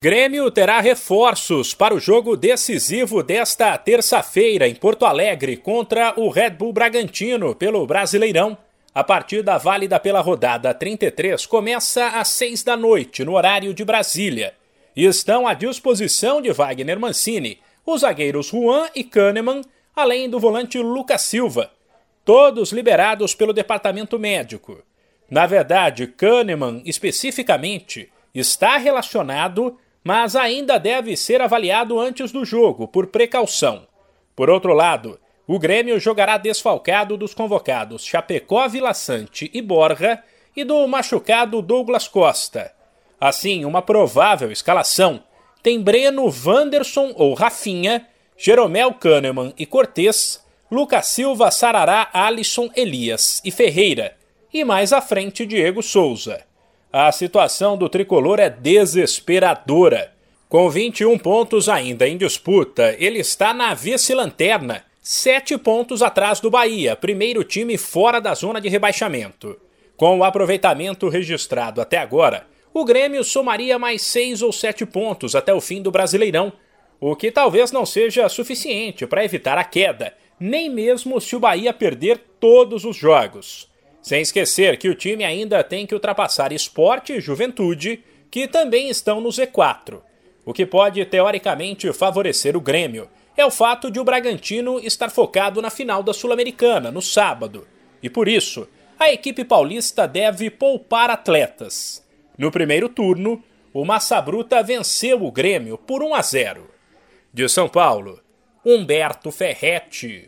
Grêmio terá reforços para o jogo decisivo desta terça-feira em Porto Alegre contra o Red Bull Bragantino pelo Brasileirão. A partida válida pela rodada 33 começa às 6 da noite, no horário de Brasília. E estão à disposição de Wagner Mancini os zagueiros Juan e Kahneman, além do volante Lucas Silva, todos liberados pelo departamento médico. Na verdade, Kahneman especificamente está relacionado mas ainda deve ser avaliado antes do jogo, por precaução. Por outro lado, o Grêmio jogará desfalcado dos convocados Chapecó, Vila Sante e Borja e do machucado Douglas Costa. Assim, uma provável escalação tem Breno, Wanderson ou Rafinha, Jeromel Kahneman e Cortez, Lucas Silva, Sarará, Alisson, Elias e Ferreira, e mais à frente Diego Souza. A situação do tricolor é desesperadora. Com 21 pontos ainda em disputa, ele está na vice-lanterna, sete pontos atrás do Bahia, primeiro time fora da zona de rebaixamento. Com o aproveitamento registrado até agora, o Grêmio somaria mais seis ou sete pontos até o fim do Brasileirão, o que talvez não seja suficiente para evitar a queda, nem mesmo se o Bahia perder todos os jogos. Sem esquecer que o time ainda tem que ultrapassar Esporte e Juventude, que também estão no Z4. O que pode teoricamente favorecer o Grêmio é o fato de o Bragantino estar focado na final da Sul-Americana, no sábado. E por isso, a equipe paulista deve poupar atletas. No primeiro turno, o Massa Bruta venceu o Grêmio por 1 a 0. De São Paulo, Humberto Ferretti.